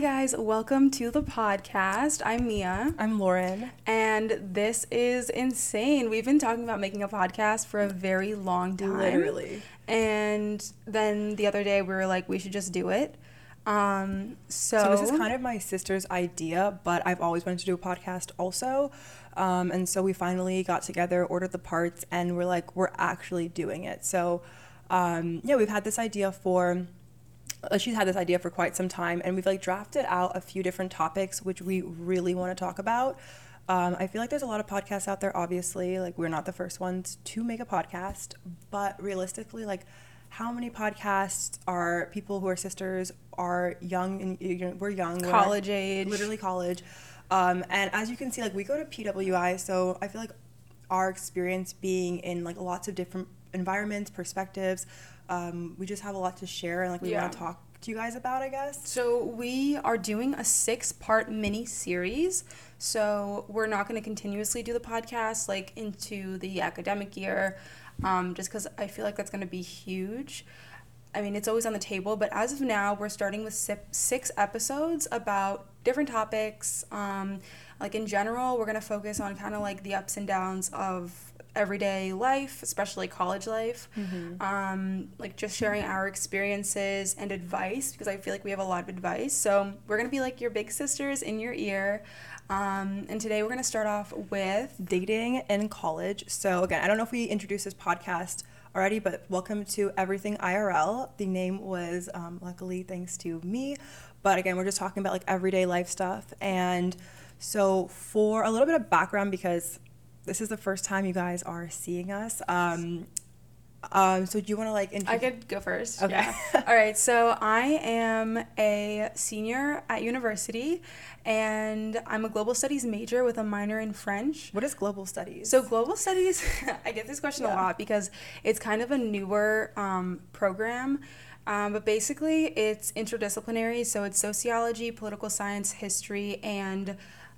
guys, welcome to the podcast. I'm Mia. I'm Lauren. And this is insane. We've been talking about making a podcast for a very long time. Literally. And then the other day we were like, we should just do it. Um, so, So this is kind of my sister's idea, but I've always wanted to do a podcast also. Um, and so we finally got together, ordered the parts, and we're like, we're actually doing it. So um, yeah, we've had this idea for. Uh, She's had this idea for quite some time, and we've like drafted out a few different topics which we really want to talk about. Um, I feel like there's a lot of podcasts out there. Obviously, like we're not the first ones to make a podcast, but realistically, like how many podcasts are people who are sisters are young and you know, we're young, we're college age. literally college. Um, and as you can see, like we go to PWI, so I feel like our experience being in like lots of different environments, perspectives, um, we just have a lot to share and like we Yeah. want to talk to you guys about, I guess. So we are doing a six-part mini series. So we're not going to continuously do the podcast like into the academic year, um, just because I feel like that's going to be huge. I mean, it's always on the table, but as of now, we're starting with six episodes about different topics. Um, like in general, we're going to focus on kind of like the ups and downs of everyday life, especially college life. Um, like just sharing our experiences and advice because I feel like we have a lot of advice. So we're going to be like your big sisters in your ear. Um, and today we're going to start off with dating in college. So again, I don't know if we introduced this podcast already, but welcome to Everything IRL. The name was um, luckily thanks to me, but again, we're just talking about like everyday life stuff. And so for a little bit of background, because this is the first time you guys are seeing us. Um, um, so do you want to like Introduce- I could go first. Okay. Yeah. All right. So I am a senior at university, and I'm a global studies major with a minor in French. What is global studies? So global studies, I get this question a lot because it's kind of a newer um, program. Um, but basically, it's interdisciplinary. So it's sociology, political science, history, and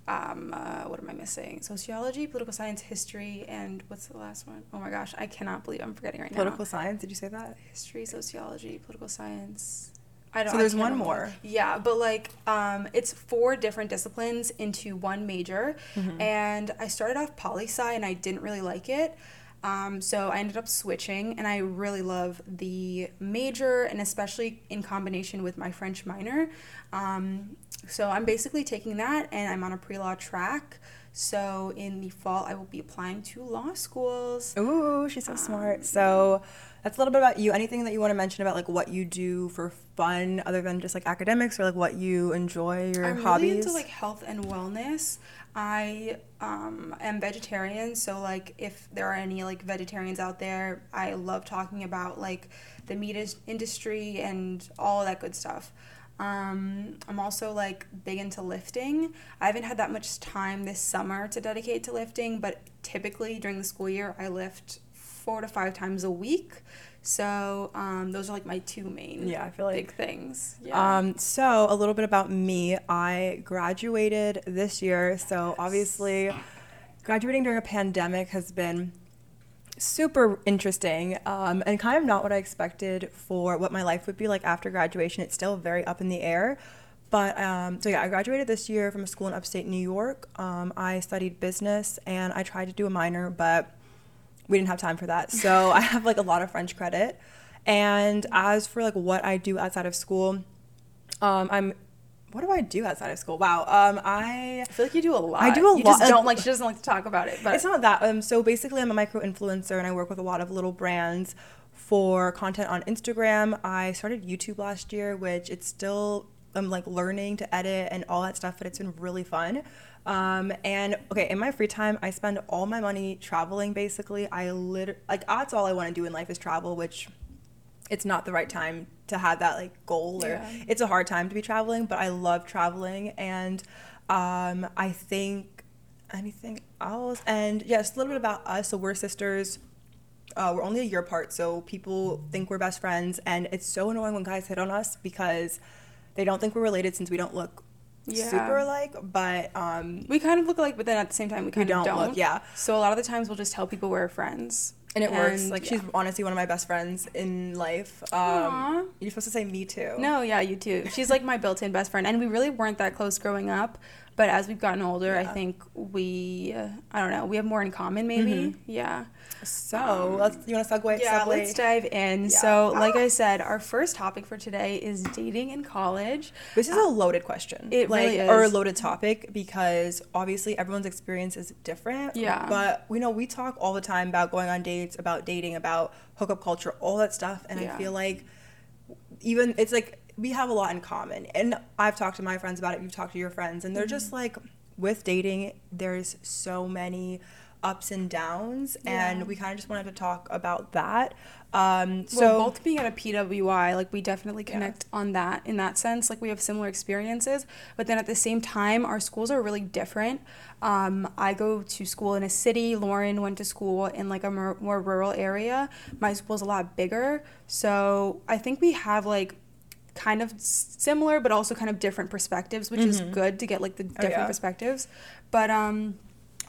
um, uh, what am I missing? Sociology, political science, history, and what's the last one? Oh my gosh, I cannot believe I'm forgetting right now political science. Did you say that? history, sociology, political science. I don't. Know. So there's one remember. more. Yeah, but like, um, it's four different disciplines into one major, Mm-hmm. and I started off poli sci and I didn't really like it. Um, so I ended up switching, and I really love the major, and especially in combination with my French minor. Um, so I'm basically taking that, and I'm on a pre-law track. So in the fall, I will be applying to law schools. Ooh, she's so smart. So that's a little bit about you. Anything that you want to mention about like what you do for fun other than just like academics or like what you enjoy, your I'm hobbies? really into like health and wellness. I um, am vegetarian, so like if there are any like vegetarians out there, I love talking about like the meat is- industry and all that good stuff. Um, I'm also like big into lifting. I haven't had that much time this summer to dedicate to lifting, but typically during the school year, I lift four to five times a week. So um, those are like my two main Yeah, I feel like- big things. Yeah. Um, so a little bit about me. I graduated this year, so obviously graduating during a pandemic has been super interesting um, and kind of not what I expected for what my life would be like after graduation. It's still very up in the air. But um, so yeah, I graduated this year from a school in upstate New York. Um, I studied business and I tried to do a minor, but we didn't have time for that. So I have like a lot of French credit. And as for like what I do outside of school, um, I'm what do I do outside of school? Wow. Um, I I feel like you do a lot. I do a you lot. just don't like. She doesn't like to talk about it. But it's not that. Um, so basically, I'm a micro influencer, and I work with a lot of little brands for content on Instagram. I started YouTube last year, which it's still I'm like learning to edit and all that stuff, but it's been really fun. Um, and okay, in my free time, I spend all my money traveling. Basically, I lit like that's all I want to do in life is travel, which it's not the right time to have that like goal or Yeah. it's a hard time to be traveling but i love traveling. And um, i think anything else? And yes a little bit about us. So we're sisters. Uh, we're only a year apart so people think we're best friends. And it's so annoying when guys hit on us because they don't think we're related since we don't look Yeah. super alike but um, we kind of look alike, but then at the same time, we kind don't of don't. look- yeah. So a lot of the times, we'll just tell people we're friends. And it works. Like yeah. she's honestly one of my best friends in life. Um, you're supposed to say me too. No, yeah, you too. She's like my built-in best friend, and we really weren't that close growing up. But as we've gotten older, I think we, uh, I don't know, we have more in common. Maybe, mm-hmm. yeah. So um, let's. You want to segue? Yeah, segue? let's dive in. Yeah. So, ah. like I said, our first topic for today is dating in college. This is a uh, loaded question. It like, really Or a loaded topic because obviously everyone's experience is different. Yeah. But we know we talk all the time about going on dates, about dating, about hookup culture, all that stuff. And Yeah. I feel like even it's like we have a lot in common. And I've talked to my friends about it. You've talked to your friends. And they're Mm-hmm. just like, with dating, there's so many ups and downs. Yeah. And we kind of just wanted to talk about that. Um, so well, both being at a PWI, like we definitely Yeah. connect on that in that sense. Like we have similar experiences, but then at the same time, our schools are really different. Um, I go to school in a city. Lauren went to school in like a more, more rural area. My school's a lot bigger, so I think we have like kind of similar but also kind of different perspectives, which is good to get like the different yeah. perspectives. But um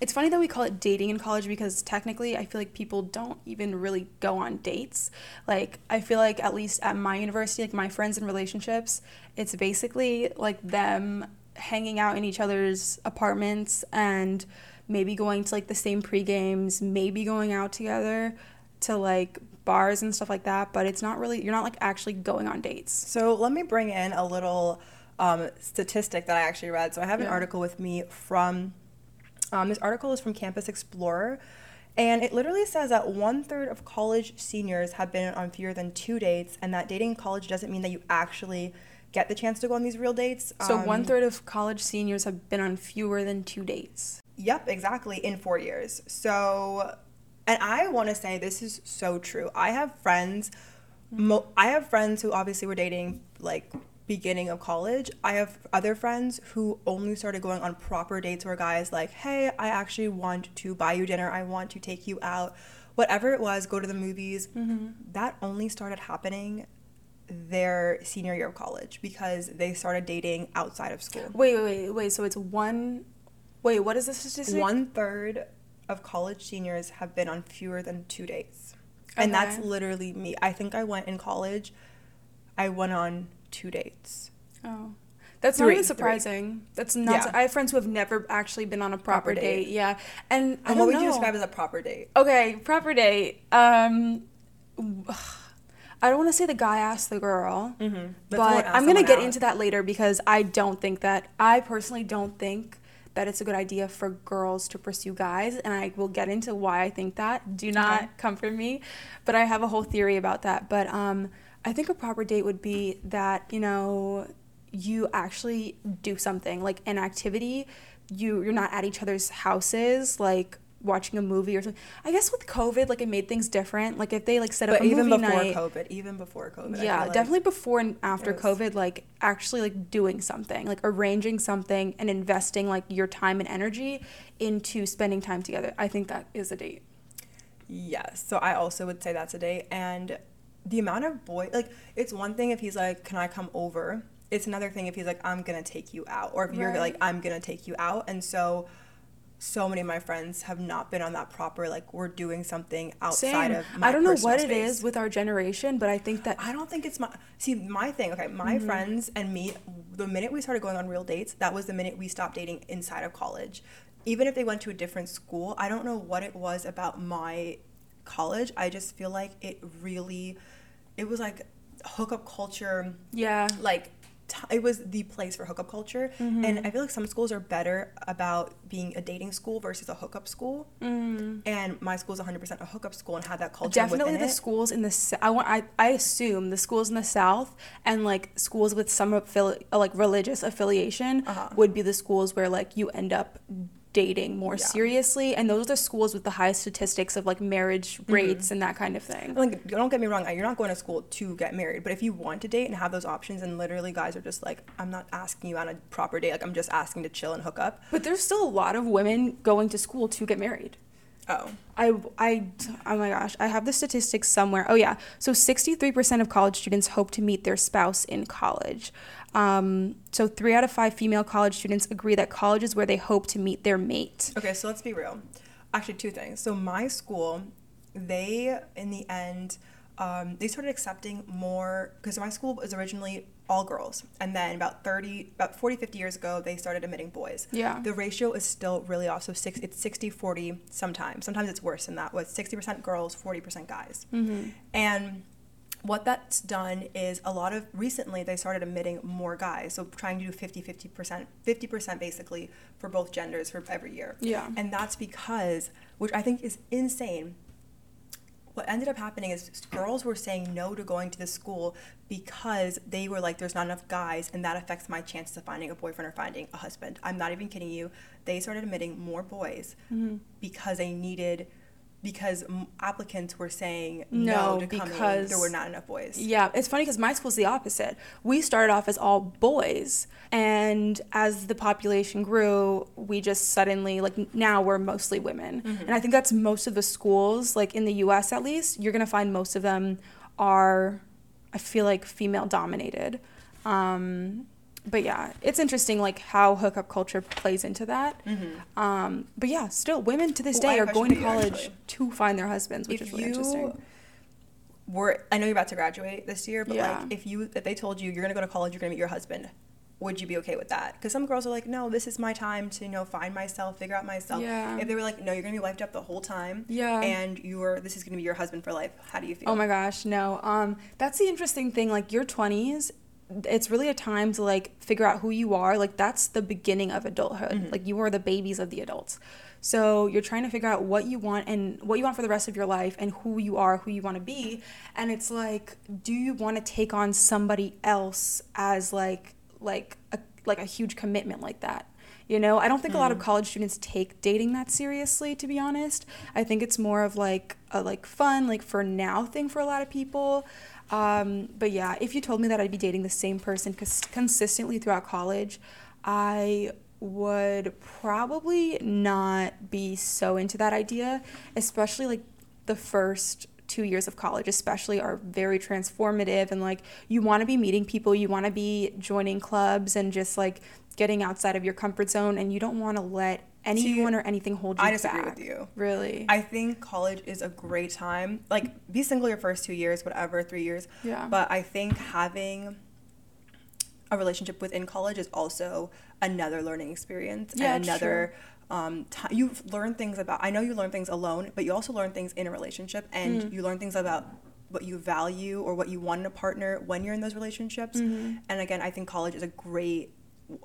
it's funny that we call it dating in college because technically I feel like people don't even really go on dates. Like I feel like at least at my university, like my friends in relationships, it's basically like them hanging out in each other's apartments and maybe going to like the same pre games, maybe going out together to like bars and stuff like that, but it's not really you're not like actually going on dates. So let me bring in a little um, statistic that I actually read. So I have an Yeah. article with me from um, this article is from Campus Explorer, and it literally says that one third of college seniors have been on fewer than two dates, and that dating in college doesn't mean that you actually get the chance to go on these real dates. So Um, one third of college seniors have been on fewer than two dates. Yep, exactly, in four years. So, and I want to say this is so true. I have friends, mo- I have friends who obviously were dating like beginning of college. I have other friends who only started going on proper dates where guys like, hey, I actually want to buy you dinner, I want to take you out, whatever it was, go to the movies. Mm-hmm. That only started happening their senior year of college because they started dating outside of school. Wait, wait, wait, wait. So it's one. Wait, what is the statistic? One third of college seniors have been on fewer than two dates. And that's literally me. I think I went in college, I went on two dates. Oh, that's not Three, even three. surprising. That's not. Yeah. I have friends who have never actually been on a proper, Proper date. date. Yeah, and I And what would know. you describe as a proper date? Okay, proper date. Um, I don't want to say the guy asked the girl, Mm-hmm. but I'm gonna get into that later because I don't think that I personally don't think that it's a good idea for girls to pursue guys, and I will get into why I think that. Do not Okay. come for me, but I have a whole theory about that. But um, I think a proper date would be that you know you actually do something like an activity. You you're not at each other's houses like watching a movie or something. I guess with COVID, like it made things different. Like if they like set up But a even movie before night. COVID, even before COVID. Yeah, like- definitely before and after was- COVID, like actually like doing something, like arranging something and investing like your time and energy into spending time together. I think that is a date. Yes. So I also would say that's a date. And the amount of boy, like, it's one thing if he's like, can I come over? It's another thing if he's like, I'm going to take you out. Or if you're like, I'm going to take you out. And so, so many of my friends have not been on that proper, like, we're doing something outside Same. of my I don't know what it space. is with our generation, but I think that I don't think it's my see my thing. Okay, my Mm-hmm. friends and me. The minute we started going on real dates, that was the minute we stopped dating inside of college. Even if they went to a different school, I don't know what it was about my college. I just feel like it really, it was like hookup culture. yeah, Like t- it was the place for hookup culture, Mm-hmm. and I feel like some schools are better about being a dating school versus a hookup school. And my school is 100% a hookup school and had that culture. Mm. definitely the it. schools in the i want I, I assume the schools in the south and like schools with some affili- like religious affiliation Uh-huh. would be the schools where like you end up dating more Yeah. seriously and those are the schools with the highest statistics of like marriage Mm-hmm. rates and that kind of thing like don't get me wrong you're not going to school to get married but if you want to date and have those options and literally guys are just like i'm not asking you on a proper date like i'm just asking to chill and hook up but there's still a lot of women going to school to get married oh I, I, oh my gosh, I have the statistics somewhere. Oh, yeah. So 63% of college students hope to meet their spouse in college. Um, so three out of five female college students agree that college is where they hope to meet their mate. okay so let's be real. Actually two things. So my school they in the end um, they started accepting more because my school was originally all girls. And then about 30 about 40 50 years ago they started admitting boys. Yeah. the ratio is still really off. So six, it's 60 40 sometimes. Sometimes it's worse than that with 60% girls 40% guys. Mm-hmm. and what that's done is a lot of recently they started admitting more guys so trying to do 50 50% 50% basically for both genders for every year Yeah. and that's because which i think is insane what ended up happening is girls were saying no to going to the school because they were like there's not enough guys and that affects my chances of finding a boyfriend or finding a husband i'm not even kidding you they started admitting more boys Mm-hmm. because they needed because applicants were saying No, no, to coming because- there were not enough boys Yeah, it's funny because my school's the opposite. We started off as all boys, and as the population grew, we just suddenly like now we're mostly women, and I think that's most of the schools, like in the U.S. at least. You're gonna find most of them are, I feel like female dominated. Um, but yeah, it's interesting like how hookup culture plays into that. Um, but yeah, still women to this Mm-hmm. Ooh, day are going to question for you, college actually. to find their husbands, which if is really you interesting. were i know you're about to graduate this year but Yeah. like if you if they told you you're gonna go to college you're gonna meet your husband would you be okay with that because some girls are like no this is my time to you know find myself figure out myself Yeah. if they were like no you're gonna be wiped up the whole time Yeah. and you're this is gonna be your husband for life how do you feel Oh my gosh, no. Um, that's the interesting thing. Like your twenties, it's really a time to like figure out who you are. Like that's the beginning of adulthood. Mm-hmm. Like you are the babies of the adults. So you're trying to figure out what you want and what you want for the rest of your life and who you are, who you want to be. And it's like, do you want to take on somebody else as like like a like a huge commitment like that? You know, I don't think a lot of mm. college students take dating that seriously, to be honest. I think it's more of like a like fun, like for now thing for a lot of people. Um, but yeah, if you told me that I'd be dating the same person cons- consistently throughout college, I would probably not be so into that idea, especially like the first two years of college especially are very transformative and like you want to be meeting people you want to be joining clubs and just like getting outside of your comfort zone and you don't want to let anyone or anything hold you I disagree back. with you. Really? I think college is a great time. Like, be single your first two years, whatever, three years. Yeah. But I think having a relationship within college is also another learning experience Yeah, and another um, you learn things about. I know you learn things alone, but you also learn things in a relationship, and Mm. you learn things about what you value or what you want in a partner when you're in those relationships. Mm-hmm. And again, I think college is a great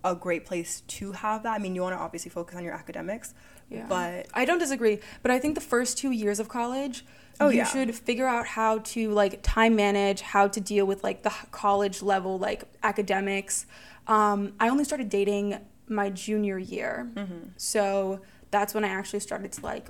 a great place to have that. I mean, you want to obviously focus on your academics, Yeah. but I don't disagree, but I think the first two years of college, Oh, you yeah. should figure out how to like time manage, how to deal with like the college level like academics. Um, I only started dating my junior year, Mm-hmm. so that's when I actually started to like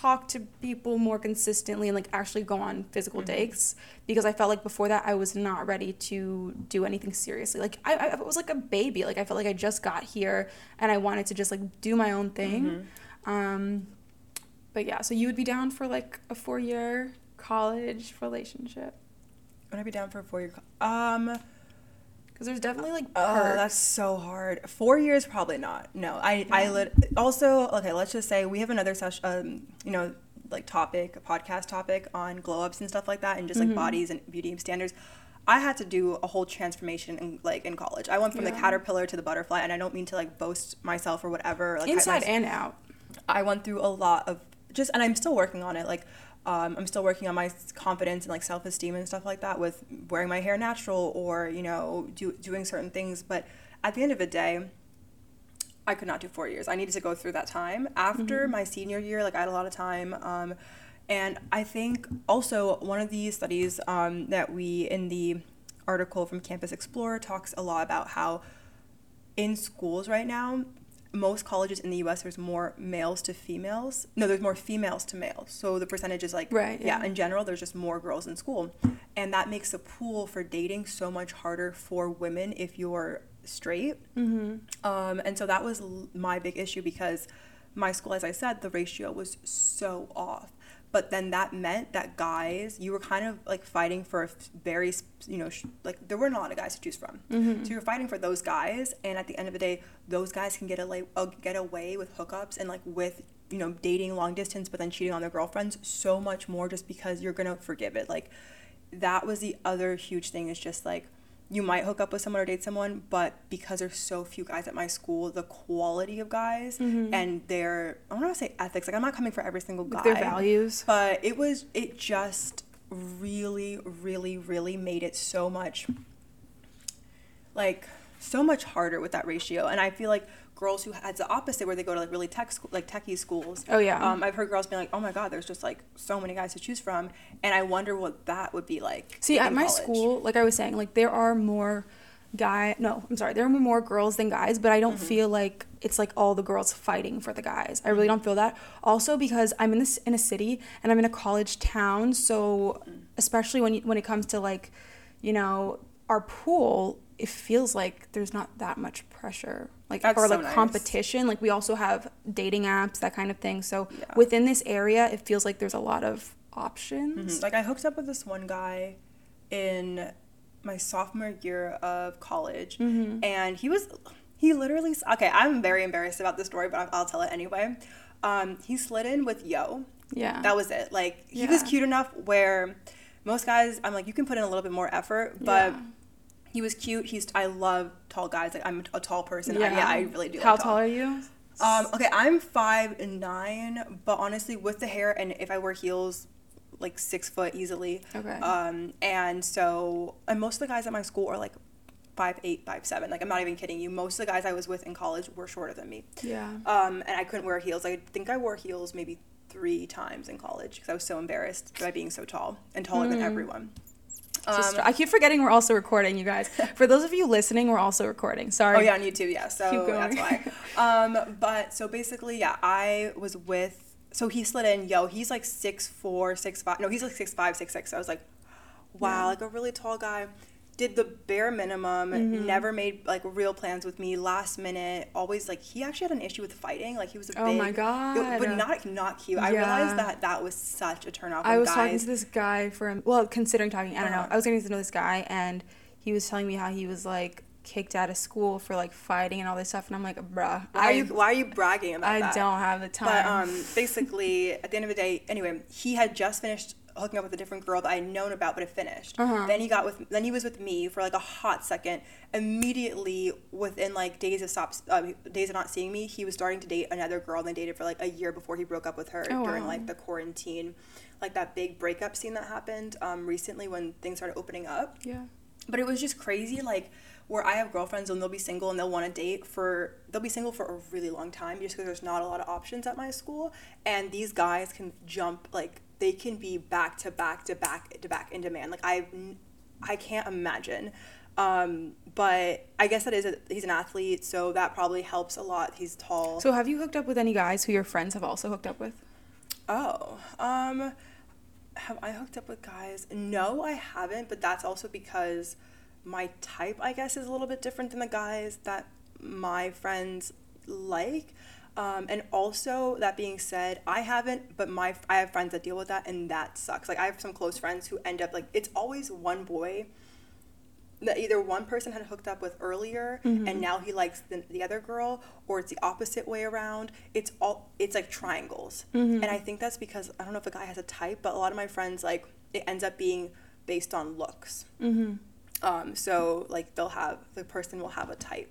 talk to people more consistently and like actually go on physical Mm-hmm. dates because I felt like before that I was not ready to do anything seriously. Like I, I was like a baby. Like I felt like I just got here and I wanted to just like do my own thing. Mm-hmm. Um, but yeah, so you would be down for like a four year college relationship would I be down for a four year? Co- um. Because there's definitely like Oh, perks. that's so hard. Four years, probably not. No, I, I lit. Also, okay, let's just say we have another session. Um, you know, like topic, a podcast topic on glow ups and stuff like that, and just Mm-hmm. like bodies and beauty standards. I had to do a whole transformation in like in college. I went from the caterpillar to the butterfly, and I don't mean to like boast myself or whatever. Like inside mys- and out. I went through a lot of just, and I'm still working on it. Like, um, I'm still working on my confidence and like self esteem and stuff like that with wearing my hair natural or you know do, doing certain things. But at the end of the day, I could not do four years. I needed to go through that time after my senior year. Like I had a lot of time. Um, and I think also one of these studies um, that we in the article from Campus Explorer talks a lot about how in schools right now, most colleges in the U.S. there's more males to females. No, there's more females to males. So the percentage is like Right, Yeah, yeah. in general, there's just more girls in school, and that makes the pool for dating so much harder for women if you're straight. Mm-hmm. Um, and so that was l- my big issue because my school, as I said, the ratio was so off. But then that meant that guys, you were kind of like fighting for very, you know, sh- like there weren't a lot of guys to choose from. So you're fighting for those guys, and at the end of the day, those guys can get away, uh, get away with hookups and like with you know, dating long distance but then cheating on their girlfriends so much more just because you're going to forgive it. Like that was the other huge thing is just like you might hook up with someone or date someone, but because there's so few guys at my school, the quality of guys Mm-hmm. and their I don't want to say ethics. Like I'm not coming for every single guy. Their values. But it was it just really, really, really made it so much like so much harder with that ratio. And I feel like girls who had the opposite where they go to like really tech school like techie schools. Oh, yeah. Um, I've heard girls being like, Oh my god, there's just like so many guys to choose from and I wonder what that would be like. See, at my college. school, like I was saying, like there are more guy no, I'm sorry, there are more girls than guys, but I don't Mm-hmm. feel like it's like all the girls fighting for the guys. I really don't feel that. Also because I'm in this in a city and I'm in a college town, so Mm. especially when you, when it comes to like, you know, our pool, it feels like there's not that much pressure. Like That's or so like nice. competition. Like we also have dating apps, that kind of thing. So Yeah. within this area, it feels like there's a lot of options. Mhm. Like I hooked up with this one guy in my sophomore year of college, Mm-hmm. and he was he literally okay. I'm very embarrassed about this story, but I'll, I'll tell it anyway. Um, he slid in with Yo. Yeah. That was it. Like he was cute enough where most guys, I'm like, you can put in a little bit more effort, but. Yeah. He was cute. He's. I love tall guys. Like I'm a tall person. Yeah, I, yeah, I really do. How like tall are you? um, okay, I'm five nine, but honestly, with the hair and if I wear heels, like six foot easily. Okay. Um, and so, and most of the guys at my school are like five eight, five seven. Like I'm not even kidding you. Most of the guys I was with in college were shorter than me. Yeah. Um, and I couldn't wear heels. I think I wore heels maybe three times in college because I was so embarrassed by being so tall and taller than everyone. Um, Sister- I keep forgetting we're also recording, you guys. For those of you listening, we're also recording. Sorry. Oh yeah, on YouTube, yeah. So that's why. Um, but so basically, yeah, I was with. So he slid in. Yo, he's like six four, six five. No, he's like six five, six six. I was like, wow, Yeah. like a really tall guy. Did the bare minimum. Mm-hmm. Never made like real plans with me. Last minute, always like he actually had an issue with fighting. Like he was a Oh big. my it- God. but not not cute. I realized that that was such a turnoff. I was talking guys- to this guy for well, considering talking. I don't know. Uh-huh. I was getting to know this guy, and he was telling me how he was like kicked out of school for like fighting and all this stuff, and I'm like, bruh, Why are you Why are you bragging about I that? don't have the time. But um, basically, at the end of the day, anyway, he had just finished hooking up with a different girl that I had known about, but had finished. Uh-huh. Then he got with, then he was with me for like a hot second. Immediately, within like days of stop, uh, days of not seeing me, he was starting to date another girl. And they dated for like a year before he broke up with her Oh, during wow. like the quarantine, like that big breakup scene that happened um, recently when things started opening up yeah. but it was just crazy like where i have girlfriends and they'll be single and they'll want to date for they'll be single for a really long time just because there's not a lot of options at my school and these guys can jump like they can be back to back to back to back in demand like i i can't imagine um, but i guess that is a, he's an athlete so that probably helps a lot he's tall So have you hooked up with any guys who your friends have also hooked up with? Oh, um, have I hooked up with guys? No, I haven't, but that's also because my type, I guess, is a little bit different than the guys that my friends like. Um, and also, that being said, I haven't, but my I have friends that deal with that, and that sucks. Like I have some close friends who end up like it's always one boy that either one person had hooked up with earlier and now he likes the, the other girl or it's the opposite way around. It's all it's like triangles. And i think that's because i don't know if a guy has a type but a lot of my friends like it ends up being based on looks. Um, so like they'll have the person will have a type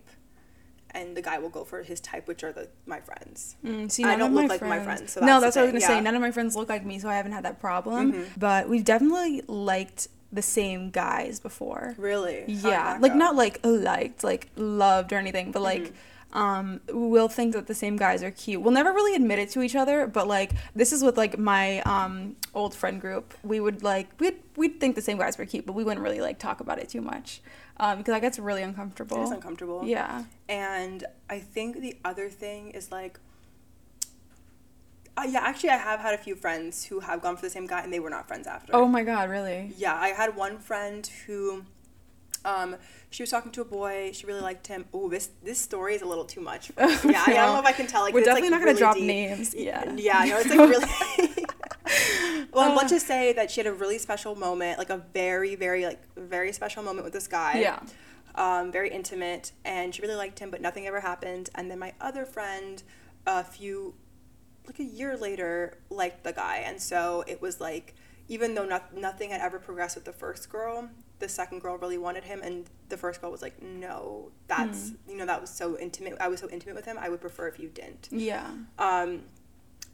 and the guy will go for his type which are the my friends Mm, see, I don't look like my friends- so no, that's what I was gonna say. None of my friends look like me, so I haven't had that problem. But we've definitely liked the same guys before. really Yeah, like go? not like liked, like loved or anything, but like Mm-hmm. um we'll think that the same guys are cute. We'll never really admit it to each other, but like this is with like my um old friend group. We would like we'd we'd think the same guys were cute, but we wouldn't really like talk about it too much. Um because that gets really uncomfortable. it is uncomfortable Yeah. And I think the other thing is like, uh, yeah, actually, I have had a few friends who have gone for the same guy and they were not friends after. Oh my god, really? Yeah, I had one friend who, um, she was talking to a boy. She really liked him. Oh, this this story is a little too much. Yeah, I don't know if I can tell. Like, We're definitely like, not gonna really drop deep. names. Yeah. Yeah, no, it's like really. well, let's just say that she had a really special moment, like a very, very, like very special moment with this guy. Yeah. Um, very intimate, and she really liked him, but nothing ever happened. And then my other friend, a few like a year later liked the guy, and so it was like even though not, nothing had ever progressed with the first girl, the second girl really wanted him, and the first girl was like, no, that's Hmm. you know that was so intimate. I was so intimate with him. I would prefer if you didn't. Yeah. Um,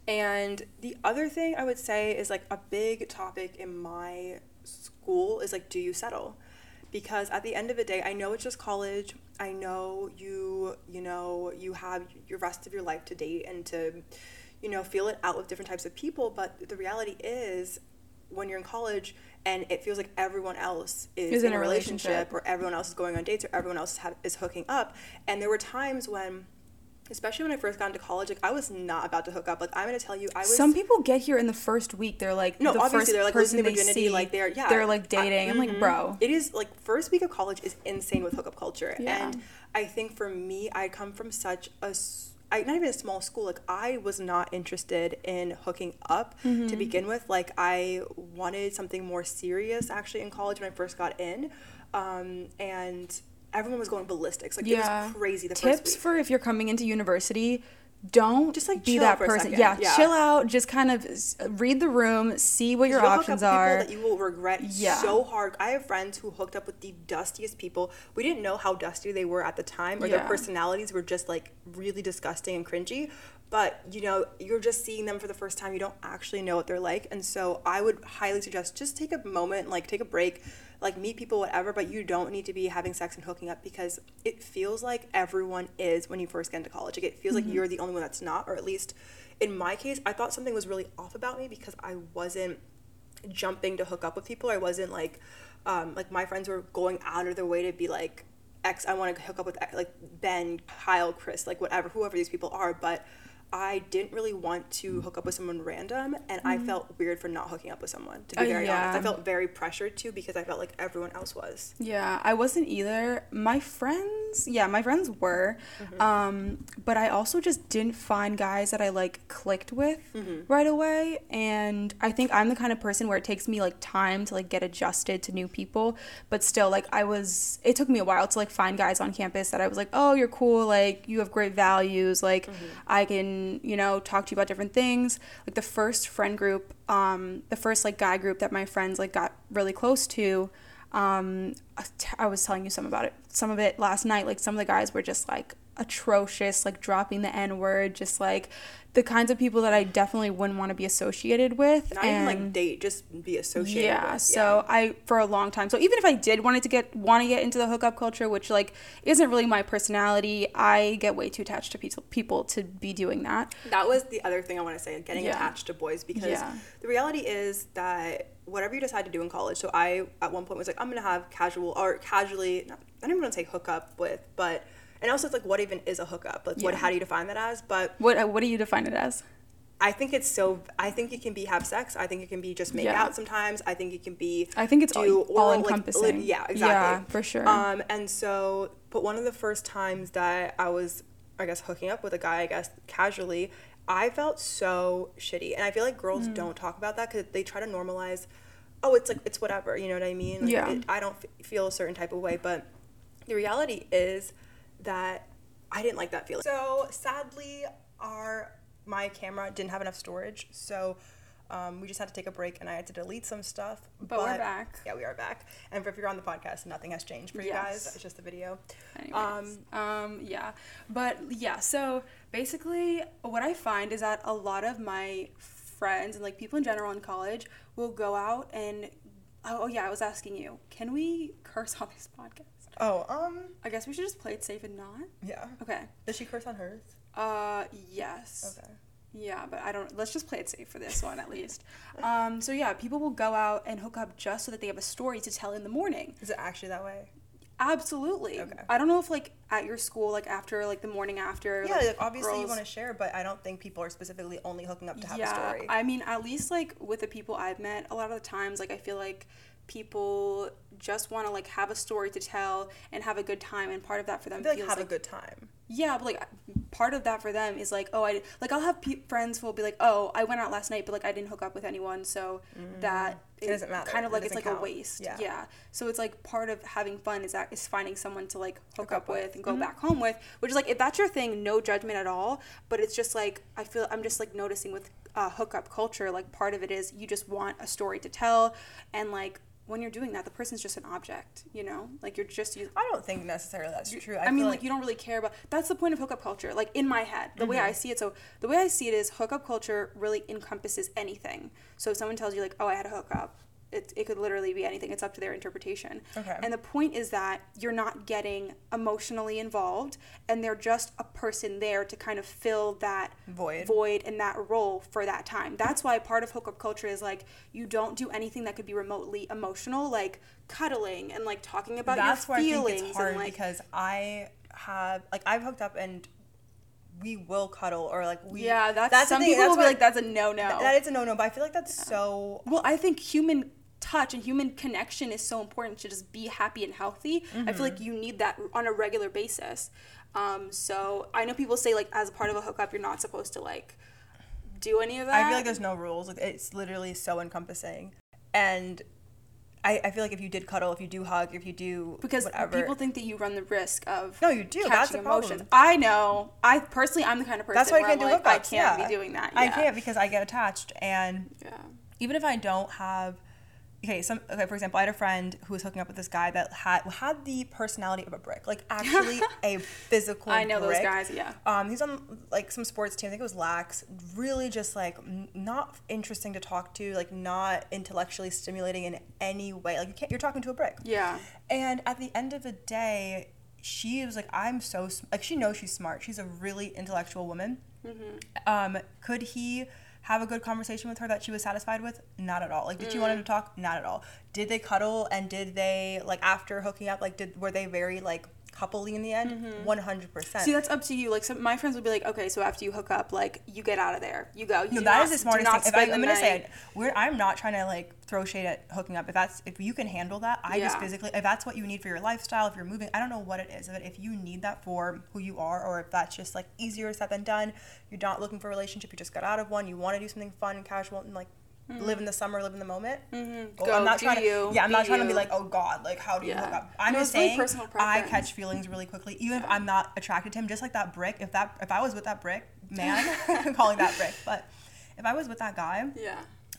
and the other thing I would say is like a big topic in my school is like, do you settle? Because at the end of the day, I know it's just college. I know you, you know, you have your rest of your life to date and to, you know, feel it out with different types of people. But the reality is, when you're in college and it feels like everyone else is, Is in, a relationship, or everyone else is going on dates or everyone else is, ha- is hooking up. And there were times when, especially when I first got into college, like I was not about to hook up. Like I'm gonna tell you, I was. Some people get here in the first week. They're like No, the obviously first they're like losing their they virginity, see, like they're yeah, they're like dating. I, am like, mhm. bro. It is like first week of college is insane with hookup culture, Yeah. and I think for me, I come from such a I, not even a small school. Like I was not interested in hooking up Mm-hmm. to begin with. Like I wanted something more serious actually in college when I first got in, um, and everyone was going ballistics. Like it was crazy. The Tips for if you're coming into university. Don't Just, like, be that person. Yeah, Yeah. chill out. Just kind of read the room, see what your You'll options people are. that you will regret Yeah. so hard. I have friends who hooked up with the dustiest people. We didn't know how dusty they were at the time, or Yeah. their personalities were just like really disgusting and cringy. But you know, you're just seeing them for the first time. You don't actually know what they're like, and so I would highly suggest just take a moment, like take a break, like meet people, whatever. But you don't need to be having sex and hooking up because it feels like everyone is when you first get into college. Like it feels like you're the only one that's not, or at least in my case, I thought something was really off about me because I wasn't jumping to hook up with people. I wasn't like, um, like my friends were going out of their way to be like, X, I want to hook up with like Ben, Kyle, Chris, like whatever, whoever these people are. But I didn't really want to hook up with someone random, and I felt weird for not hooking up with someone. To be Uh, very honest. I felt very pressured to because I felt like everyone else was. Yeah, I wasn't either. My friends, yeah, my friends were. Mm-hmm. Um, but I also just didn't find guys that I like clicked with Mm-hmm. right away. And I think I'm the kind of person where it takes me like time to like get adjusted to new people. But still, like I was, it took me a while to like find guys on campus that I was like, oh, you're cool. Like you have great values. Like Mm-hmm. I can, you know, talk to you about different things. Like the first friend group, um, the first like guy group that my friends like got really close to um i was telling you some about it some of it last night like some of the guys were just like atrocious like dropping the n word just like the kinds of people that i definitely wouldn't want to be associated with Not even like date, just be associated. yeah with. so i for a long time so even if i did wanted to get want to get into the hookup culture which like isn't really my personality i get way too attached to people people to be doing that that was the other thing I want to say, getting Yeah. attached to boys because Yeah. the reality is that whatever you decide to do in college. So I at one point was like, I'm gonna have casual or casually. Not, I don't even want to say hookup with, but and also it's like, what even is a hookup? Like, what? How do you define that as? But what uh, what do you define it as I think it's so. I think it can be have sex. I think it can be just make Yeah. out sometimes. I think it can be. I think it's do all- all oral, like, encompassing. lit- yeah, exactly. Yeah, for sure. Um, and so, but one of the first times that I was, I guess, hooking up with a guy, I guess, casually, I felt so shitty, and I feel like girls Mm. don't talk about that because they try to normalize. Oh, it's like it's whatever. You know what I mean? Like, Yeah. it- I don't f- feel a certain type of way, but the reality is that I didn't like that feeling. So sadly, our my camera didn't have enough storage, so um, we just had to take a break, and I had to delete some stuff. But we're back. Yeah, we are back. And if you're on the podcast, nothing has changed for you guys. Yes. It's just the video. Anyways, um, yeah, but yeah. So basically, what I find is that a lot of my friends and like people in general in college will go out and oh, oh yeah, I was asking you, can we curse on this podcast? Oh, um, I guess we should just play it safe and not. yeah. Okay. Does she curse on hers? Uh, yes. Okay. Yeah, but I don't. Let's just play it safe for this one at least. Um, so yeah, people will go out and hook up just so that they have a story to tell in the morning. Is it actually that way? Absolutely. Okay. I don't know if like at your school, like after like the morning after. Yeah, like, obviously you want to share, but I don't think people are specifically only hooking up to have yeah, a story. I mean, at least like with the people I've met, a lot of the times, like I feel like people just want to like have a story to tell and have a good time, and part of that for them like feels have like a good time. yeah, but like part of that for them is like, oh, I like I'll have pe- friends who will be like, oh, I went out last night, but like I didn't hook up with anyone, so Mm. that it, doesn't matter. kind of It like it's doesn't like a waste. Yeah. Yeah. So it's like part of having fun is that is finding someone to like hook, Hook up, up with. with and go Mhm. back home with, which is like if that's your thing, no judgment at all. But it's just like I feel I'm just like noticing with uh, hookup culture, like part of it is you just want a story to tell, and like when you're doing that, the person's just an object, you know, like you're just you. I don't think necessarily that's true. I, feel mean, like, you don't really care about. That's the point of hookup culture. Like in my head, the way Mm-hmm. I see it. So the way I see it is hookup culture really encompasses anything. So if someone tells you like, "Oh, I had a hookup," it, it could literally be anything. It's up to their interpretation. Okay. And the point is that you're not getting emotionally involved, and they're just a person there to kind of fill that Void. void in that role for that time. That's why part of hookup culture is like you don't do anything that could be remotely emotional, like cuddling and like talking about that's your where feelings I think it's hard and like because I have like I've hooked up and we will cuddle or like we Yeah, that's, the some people will be like that's a no no. that is a no no but I feel like that's so well, I think human touch and human connection is so important to just be happy and healthy. I feel like Mm-hmm. you need that on a regular basis. Um, so I know people say like as a part of a hookup, you're not supposed to like do any of that. I feel like there's no rules like it's literally so encompassing and I, I feel like if you did cuddle if you do hug if you do because whatever people think that you run the risk of No, you do. catching That's the problem. emotions. I know. I personally, I'm the kind of person that's why I can't I'm do like, hookups I can't yeah. be doing that. I can't because I get attached and Yeah. even if I don't have okay, some okay, for example, I had a friend who was hooking up with this guy that had had the personality of a brick. Like actually a physical I know those brick. guys. Yeah. Um, he's on like some sports team. I think it was Lax. Really, just like n- not interesting to talk to. Like not intellectually stimulating in any way. Like you can't. You're talking to a brick. Yeah. And at the end of the day, she was like, "I'm so sm-. like." She knows she's smart. She's a really intellectual woman. Um, could he have a good conversation with her that she was satisfied with? Not at all. Like, did she want him to talk? Not at all. Did they cuddle? And did they like after hooking up? Like, did were they very like coupley in the end? Mm-hmm. One hundred percent. See, that's up to you. Like, some my friends would be like, okay, so after you hook up, like, you get out of there. You go. You No, that not- is the smartest thing. If I, the gonna say it, we're, I'm not trying to like throw shade at hooking up. If that's if you can handle that, I just physically if that's what you need for your lifestyle, if you're moving, I don't know what it is, but if you need that for who you are, or if that's just like easier said than done, you're not looking for a relationship, you just got out of one, you want to do something fun and casual and like live in the summer, live in the moment. Mhm. Well, Go, I'm not trying to, you, yeah, I'm be not trying to be like, oh God, like how do you Yeah. hook up? I'm No, just it's really saying, I catch feelings really quickly, even if I'm not attracted to him. Just like that brick, if that if I was with that brick man, I'm calling that brick, but if I was with that guy, Yeah.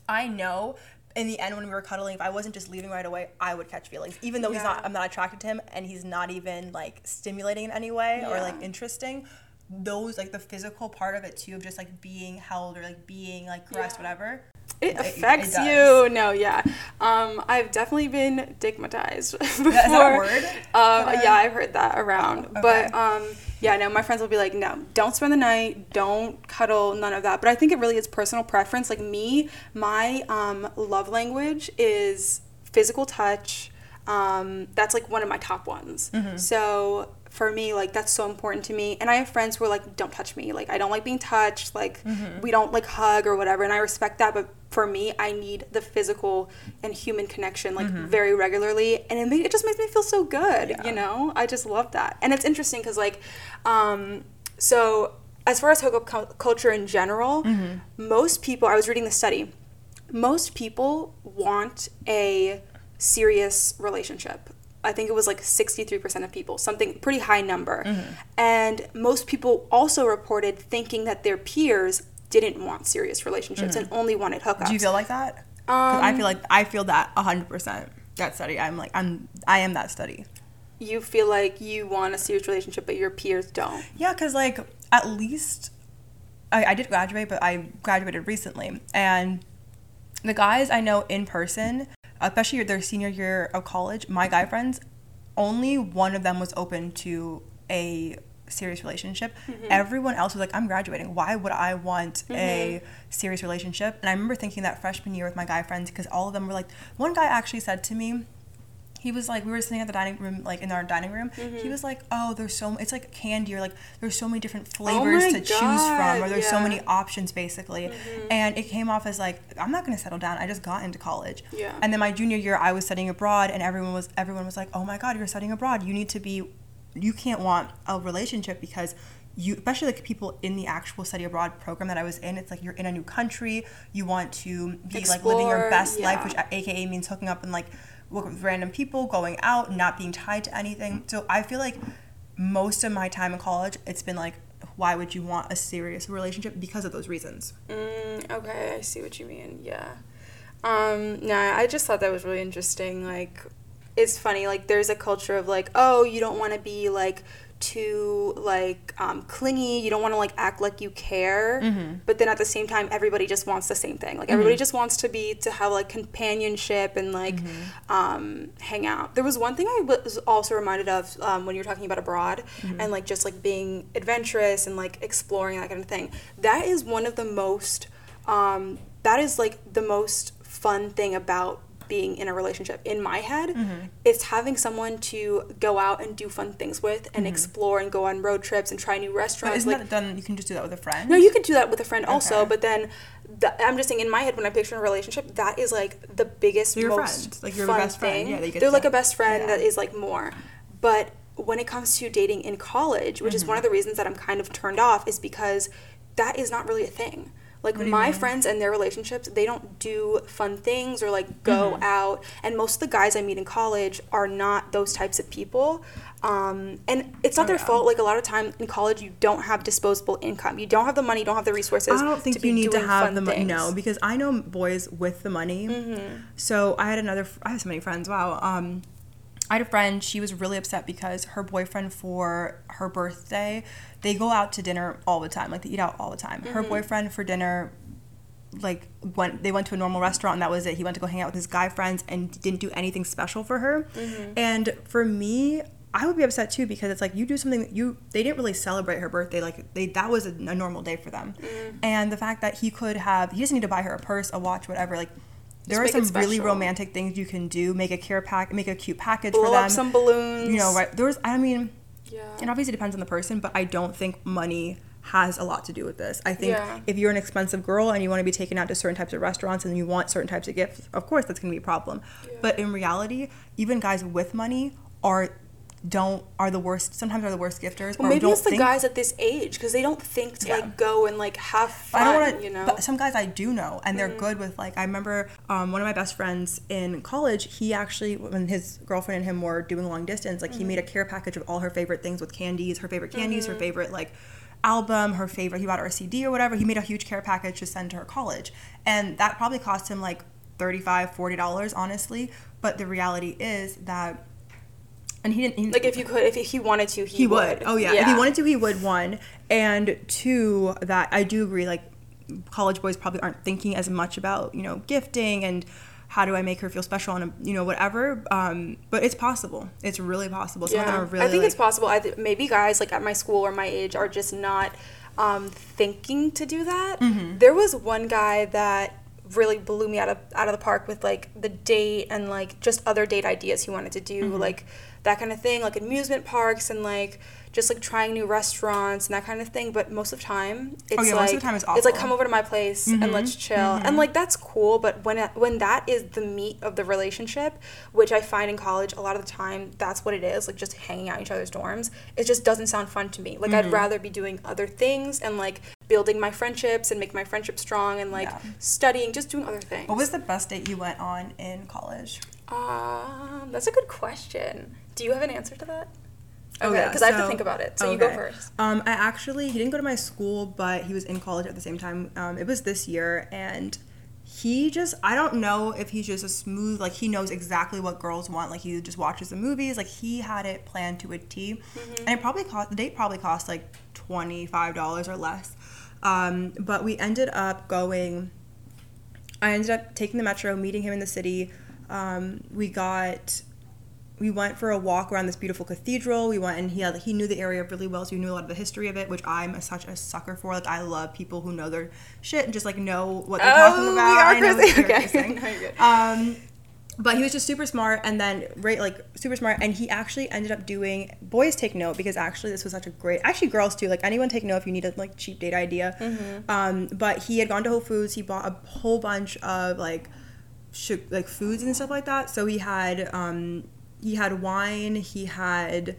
I know in the end when we were cuddling, if I wasn't just leaving right away, I would catch feelings. Even though he's not I'm not attracted to him and he's not even like stimulating in any way or like interesting. Those like the physical part of it too, of just like being held or like being like caressed, Yeah. whatever. It it affects you. No, yeah. Um, I've definitely been digmatized before. Is that a word? Um, yeah, I've heard that around. Okay. But um, yeah, no, my friends will be like, no, don't spend the night, don't cuddle, none of that. But I think it really is personal preference. Like me, my um, love language is physical touch. Um, that's like one of my top ones. Mm-hmm. So for me, like that's so important to me. And I have friends who are like, don't touch me. Like I don't like being touched. Like Mm-hmm. we don't like hug or whatever. And I respect that. But for me, I need the physical and human connection like very regularly. And it, it just makes me feel so good. Mm-hmm. Yeah. You know, I just love that. And it's interesting because like, um, so as far as hookup cul- culture in general, Mm-hmm. most people, I was reading the study, most people want a serious relationship. I think it was like 63% of people, something pretty high number. Mm-hmm. And most people also reported thinking that their peers didn't want serious relationships and only wanted hookups. Mm-hmm. Do you feel like that? 'Cause I Um, feel like I feel that hundred percent. That study. I'm like I'm I am that study. you feel like you want a serious relationship, but your peers don't. Yeah, because like at least I, I did graduate, but I graduated recently, and the guys I know in person, especially their senior year of college, my guy friends, only one of them was open to a serious relationship. Mm-hmm. Everyone else was like, I'm graduating. Why would I want a mm-hmm. serious relationship? And I remember thinking that freshman year with my guy friends because all of them were like, one guy actually said to me, he was like, we were sitting at the dining room, like in our dining room. He mm-hmm. was like, oh, there's so, it's like candy or like there's so many different oh flavors my to choose from or there's so many options basically. Mm-hmm. And it came off as like, I'm not to settle down. I just got into college. Yeah. And then my junior year, I was studying abroad and everyone was, everyone was like, oh my God, you're studying abroad. You need to be, you can't want a relationship because you especially like people in the actual study abroad program that I was in it's like you're in a new country you want to be like living your Explore, best life which aka means hooking up and like with random people going out not being tied to anything so I feel like most of my time in college it's been like why would you want a serious relationship because of those reasons Mm, okay, I see what you mean. Yeah. Um, nah, I just thought that was really interesting. Like, it's funny. Like, there's a culture of like, oh, you don't want to be like too like um, clingy. You don't want to like act like you care. But then at the same time, everybody just wants the same thing. Like, everybody just wants to be to have like companionship and like um, hang out. There was one thing I was also reminded of um, when you were talking about abroad and like just like being adventurous and like exploring that kind of thing. That is one of the most um, that is like the most fun thing about being in a relationship in my head it's having someone to go out and do fun things with and explore and go on road trips and try new but restaurants isn't like that done you can just do that with a friend no you can do that with a friend also but then th- i'm just saying in my head when i picture a relationship that is like the biggest your most friends. Like, you're fun best friend. thing Yeah, they're to- like a best friend yeah. that is like more but when it comes to dating in college which Mm-hmm. is one of the reasons that i'm kind of turned off is because that is not really a thing like my mean? friends and their relationships they don't do fun things or like go Mm-hmm. out and most of the guys i meet in college are not those types of people um, and it's not Oh, their yeah. fault like a lot of time in college you don't have disposable income you don't have the money you don't have the resources I don't think to be you need to have the money. No, because I know boys with the money. Mm-hmm. So I had another. I have so many friends. Wow. Um, I had a friend. She was really upset because her boyfriend for her birthday, they go out to dinner all the time. Like they eat out all the time. Mm-hmm. Her boyfriend for dinner. Like went, they went to a normal restaurant and that was it. He went to go hang out with his guy friends and didn't do anything special for her. Mm-hmm. And for me, I would be upset too because it's like you do something that you they didn't really celebrate her birthday like they that was a, a normal day for them, Mm-hmm. and the fact that he could have he doesn't need to buy her a purse, a watch, whatever. Like there are some really romantic things you can do. Make a care pack, make a cute package blow for them. up some balloons you know, right? There's I mean, yeah it obviously depends on the person, but I don't think money has a lot to do with this. I think Yeah. if you're an expensive girl and you want to be taken out to certain types of restaurants and you want certain types of gifts, of course that's going to be a problem. But in reality, even guys with money are don't are the worst. Sometimes are the worst gifters. well, or maybe it's the think- guys at this age because they don't think to Yeah. like go and like have fun I don't want to, you know but some guys I do know, and Mm. they're good with like. I remember um, one of my best friends in college. He actually, when his girlfriend and him were doing long distance, like Mm-hmm. he made a care package of all her favorite things with candies, her favorite candies, Mm-hmm. her favorite like album, her favorite. He bought her a CD or whatever. He made a huge care package to send to her college, and that probably cost him like 35 40 dollars honestly but the reality is that and he didn't he, like if you could if he wanted to he, he would. Oh yeah. yeah, If he wanted to, he would. One and two, that I do agree. Like college boys probably aren't thinking as much about you know gifting and how do I make her feel special and you know whatever. Um, but it's possible. It's really possible. Some of them Yeah, are really. I think it's possible. I th- maybe guys like at my school or my age are just not um, thinking to do that. Mm-hmm. There was one guy that really blew me out of out of the park with like the date and like just other date ideas he wanted to do, Mm-hmm. like that kind of thing, like amusement parks and like just like trying new restaurants and that kind of thing. But most of the time, it's Oh, yeah, like most of the time it's like awful. Mm-hmm. come over to my place and let's chill, and like that's cool. But when it, when that is the meat of the relationship, which I find in college a lot of the time, that's what it is, like just hanging out in each other's dorms. It just doesn't sound fun to me. Like Mm-hmm. I'd rather be doing other things and like building my friendships and make my friendship strong and like Yeah. studying, just doing other things. What was the best date you went on in college? Um, that's a good question. Do you have an answer to that? Oh, Okay, yeah, because I have to think about it. So you go first. Um, I actually he didn't go to my school, but he was in college at the same time. Um, it was this year, and he just I don't know if he's just a smooth like he knows exactly what girls want. Like he just watches the movies. Like he had it planned to a T. and it probably cost the date probably cost like twenty five dollars or less. Um, but we ended up going. I ended up taking the metro, meeting him in the city. Um, we got we went for a walk around this beautiful cathedral. We went and he had, he knew the area really well, so he knew a lot of the history of it, which I'm a, such a sucker for. Like I love people who know their shit and just like know what they're talking Oh, we about. are I know cursing. Okay. No. Um, but he was just super smart, and then right like super smart, and he actually ended up doing. Boys take note because actually this was such a great. Actually, girls too. Like anyone take note if you need a like cheap date idea. Mm-hmm. Um, but he had gone to Whole Foods. He bought a whole bunch of like, sh- like foods and stuff like that. So he had um, he had wine. He had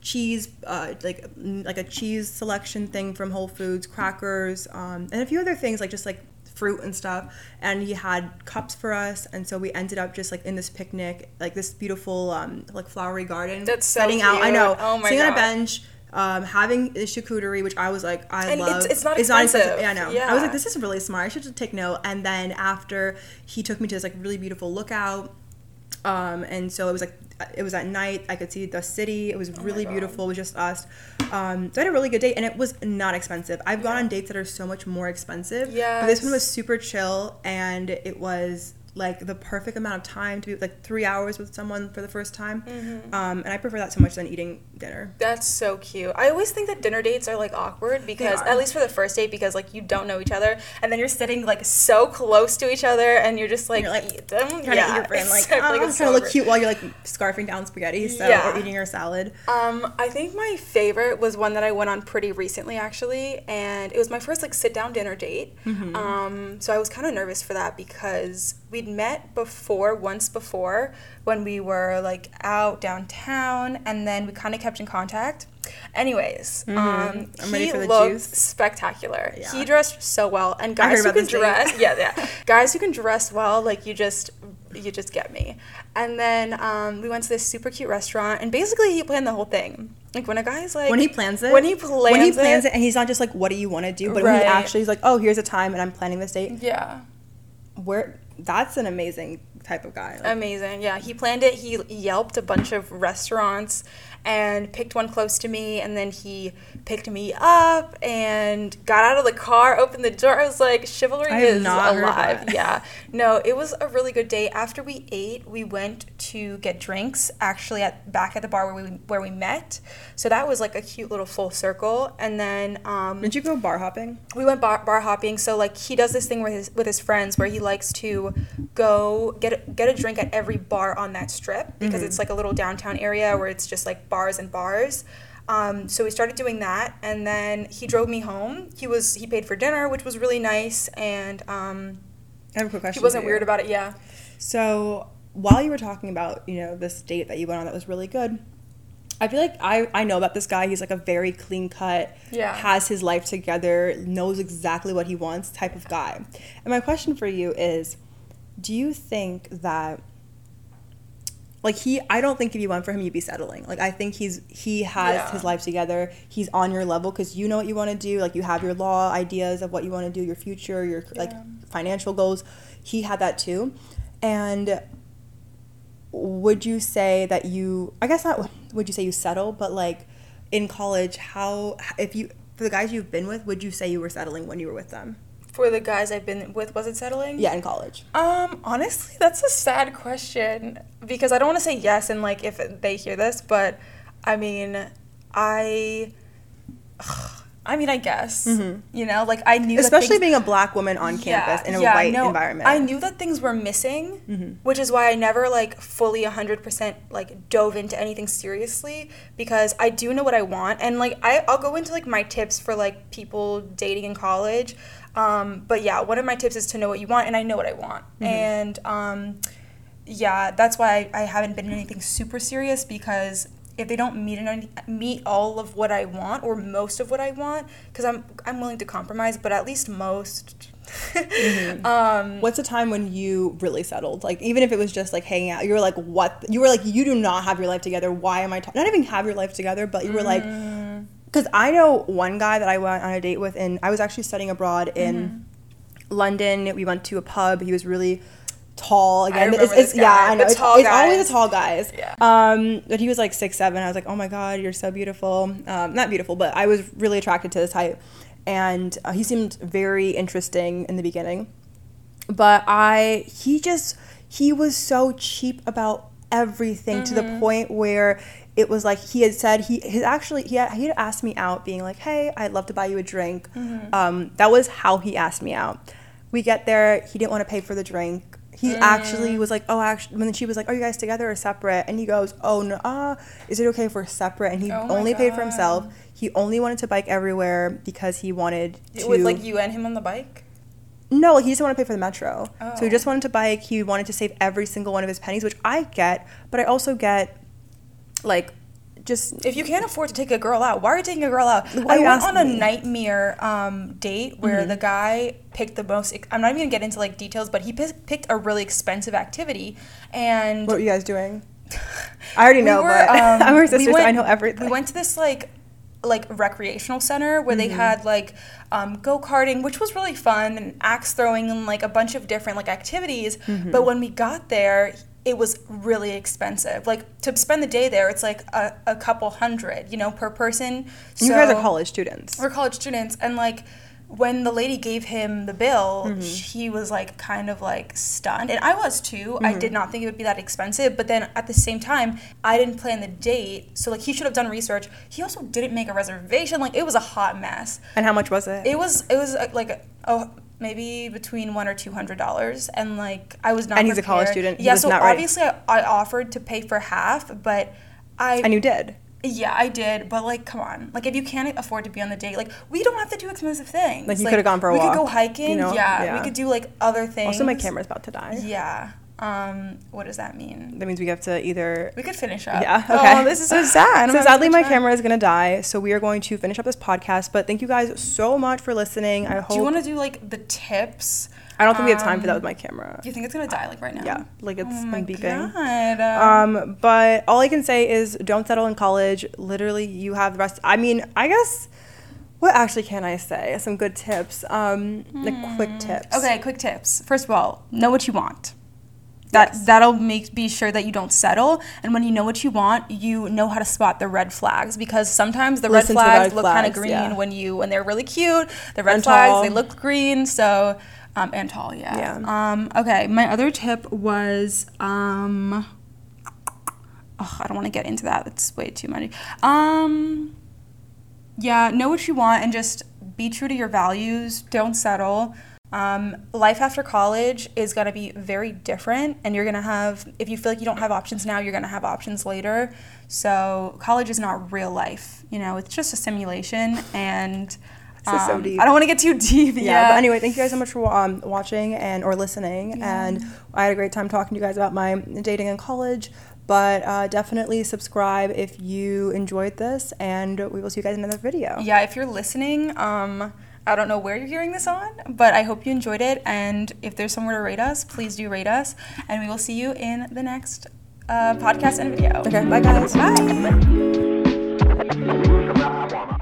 cheese, uh, like like a cheese selection thing from Whole Foods, crackers, um, and a few other things like just like fruit and stuff. And he had cups for us, and so we ended up just like in this picnic, like this beautiful um, like flowery garden. That's so setting out. I know. cute. Oh my sitting on a bench. Um, having the charcuterie, which I was like, I And love. it's- it's not expensive. Yeah, I know. I was like, this is really smart. I should just take note. And then after he took me to this like really beautiful lookout, um, and so it was like it was at night. I could see the city. It was really Oh God. beautiful. It was just us. Um, so I had a really good date, and it was not expensive. I've gone on dates that are so much more expensive. Yeah. But this one was super chill, and it was like the perfect amount of time to be like three hours with someone for the first time. Mm-hmm. Um, and I prefer that so much than eating dinner. That's so cute. I always think that dinner dates are like awkward because at least for the first date because like you don't know each other and then you're sitting like so close to each other and you're just like, You're, like. Trying yeah, to eat your brain, like, it's like oh, it's trying to look cute while you're like scarfing down spaghetti, so Yeah. or eating your salad. Um, I think my favorite was one that I went on pretty recently, actually, and it was my first like sit down dinner date. Mm-hmm. Um, so I was kind of nervous for that because we'd met before, once before, when we were like out downtown, and then we kind of kept in contact. Anyways, um, Mm-hmm. I'm he looked juice. spectacular. Yeah. He dressed so well, and guys who can dress, yeah, yeah, guys who can dress well, like you just you just get me. And then um, we went to this super cute restaurant, and basically he planned the whole thing. Like when a guy's like when he plans it when he plans when he it, plans it, and he's not just like what do you want to do but when he actually is like oh here's a time and i'm planning this date yeah, where that's an amazing type of guy Like, amazing. Yeah, he planned it. He yelped a bunch of restaurants and picked one close to me, and then he picked me up and got out of the car, opened the door. I was like, chivalry is not alive. Yeah, no, it was a really good day. After we ate, we went to get drinks. Actually, at back at the bar where we where we met. So that was like a cute little full circle, and then um, did you go bar hopping we went bar, bar hopping so like he does this thing with his with his friends where he likes to go get a, get a drink at every bar on that strip because it's like a little downtown area where it's just like bars and bars um, so we started doing that and then he drove me home he was he paid for dinner which was really nice and um, i have a quick question he wasn't weird about it yeah so while you were talking about you know this date that you went on that was really good I feel like I, I know about this guy. He's like a very clean cut, Yeah. has his life together, knows exactly what he wants type of guy. And my question for you is do you think that like he I don't think if you went for him you'd be settling. Like I think he's he has Yeah. his life together. He's on your level cuz you know what you want to do. Like you have your law ideas of what you want to do, your future, your like financial goals. He had that too. And would you say that you I guess not would you say you settle, but like in college how if you for the guys you've been with, would you say you were settling when you were with them? For the guys i've been with was it settling Yeah, in college. Um, honestly, that's a sad question because I don't want to say yes and like if they hear this, but I mean, I, I mean, I guess you know, like I knew, that Mm-hmm. Especially things- being a black woman on campus in a yeah, white no, environment. I knew that things were missing, Mm-hmm. which is why I never like fully 100% like dove into anything seriously because I do know what I want and like I I'll go into like my tips for like people dating in college. Um, but yeah, one of my tips is to know what you want and I know what I want. Mm-hmm. And um yeah, that's why I, I haven't been in anything super serious because if they don't meet any, meet all of what I want or most of what I want, because I'm I'm willing to compromise, but at least most. um, What's a time when you really settled? Like even if it was just like hanging out, you were like, "What?" You were like, "You do not have your life together. Why am I ta-? not even have your life together?" But you were like, Mm. Because I know one guy that I went on a date with, and I was actually studying abroad in Mm-hmm. London. We went to a pub. He was really tall. Again, remember this yeah. I know. It's it's always the tall guys. Yeah. Um, but he was like six seven. I was like, oh my god, you're so beautiful. Um, not beautiful, but I was really attracted to his height, and uh, he seemed very interesting in the beginning. But I, he just, he was so cheap about everything to the point where it was like he had said he his actually he had, he had asked me out being like hey i'd love to buy you a drink. Um, that was how he asked me out. We get there he didn't want to pay for the drink. He actually was like oh actually when she was like are you guys together or separate? And he goes oh no uh, is it okay if we're separate? And he Oh only paid for himself. He only wanted to bike everywhere because he wanted to with like you and him on the bike. no, he just wanted to pay for the metro. So he Oh. just wanted to bike. He wanted to save every single one of his pennies, which I get, but I also get like just if you can't afford to take a girl out, why are you taking a girl out? Why I went on a me? nightmare um, date where the guy picked the most. I'm not even gonna get into like details, but he p- picked a really expensive activity, and what are you guys doing? I already we know, were, but um, I'm her we sister, so I know everything. We went to this like like recreational center where they Mm-hmm. had like um, go karting, which was really fun, and axe throwing, and like a bunch of different like activities. Mm-hmm. But when we got there, it was really expensive. Like to spend the day there, it's like a, a couple hundred, you know, per person. you guys are college students. we're college students, and like when the lady gave him the bill, Mm-hmm. he was like kind of like stunned, and I was too. I Mm-hmm. did not think it would be that expensive, but then at the same time, I didn't plan the date, so like he should have done research. He also didn't make a reservation. Like it was a hot mess. And how much was it? It was it was uh, like oh maybe between one or two hundred dollars, and like I was not. And he's a college student. He Yeah, so obviously I, I offered to pay for half, but I and you did. yeah, I did, but like, come on. Like, if you can't afford to be on the date, like, we don't have to do expensive things. Like, you coulda gone for a we walk, We could go hiking. you know? yeah, Yeah. we could do like other things. Also, my camera's about to die. Yeah. Um, what does that mean? That means we have to either. We could finish up. Yeah. Okay. Oh, this is so sad. So sadly, my camera is gonna die. So we are going to finish up this podcast. But thank you guys so much for listening. I hope. Do you want to do like the tips? I don't think we have time for that um, with my camera. Do you think it's gonna die like right now? Yeah, like it's Oh my been beeping. God. Um, but all I can say is don't settle in college. Literally, you have the rest. I mean, I guess. What actually can I say? Some good tips. Um, like quick tips. Hmm. Okay, quick tips. First of all, know what you want. That Yes. that'll make be sure that you don't settle. And when you know what you want, you know how to spot the red flags because sometimes the Listen red the flags red look kind of green yeah. when you when they're really cute. The red And flags tall. they look green. So um, and tall, yeah. Yeah. Um, okay, my other tip was um, oh, I don't want to get into that. That's way too many. Um, yeah, know what you want and just be true to your values. Don't settle. Um, life after college is going to be very different, and you're going to have, if you feel like you don't have options now, you're going to have options later. So, college is not real life. You know, it's just a simulation, and so um, deep. I don't want to get too deep. yeah, Yeah. but anyway thank you guys so much for um, watching and or listening and i had a great time talking to you guys about my dating in college but uh, definitely subscribe if you enjoyed this and we will see you guys in another video yeah, if you're listening, um, I don't know where you're hearing this on, but I hope you enjoyed it. And if there's somewhere to rate us, please do rate us. And we will see you in the next uh, podcast and video. okay bye guys Bye.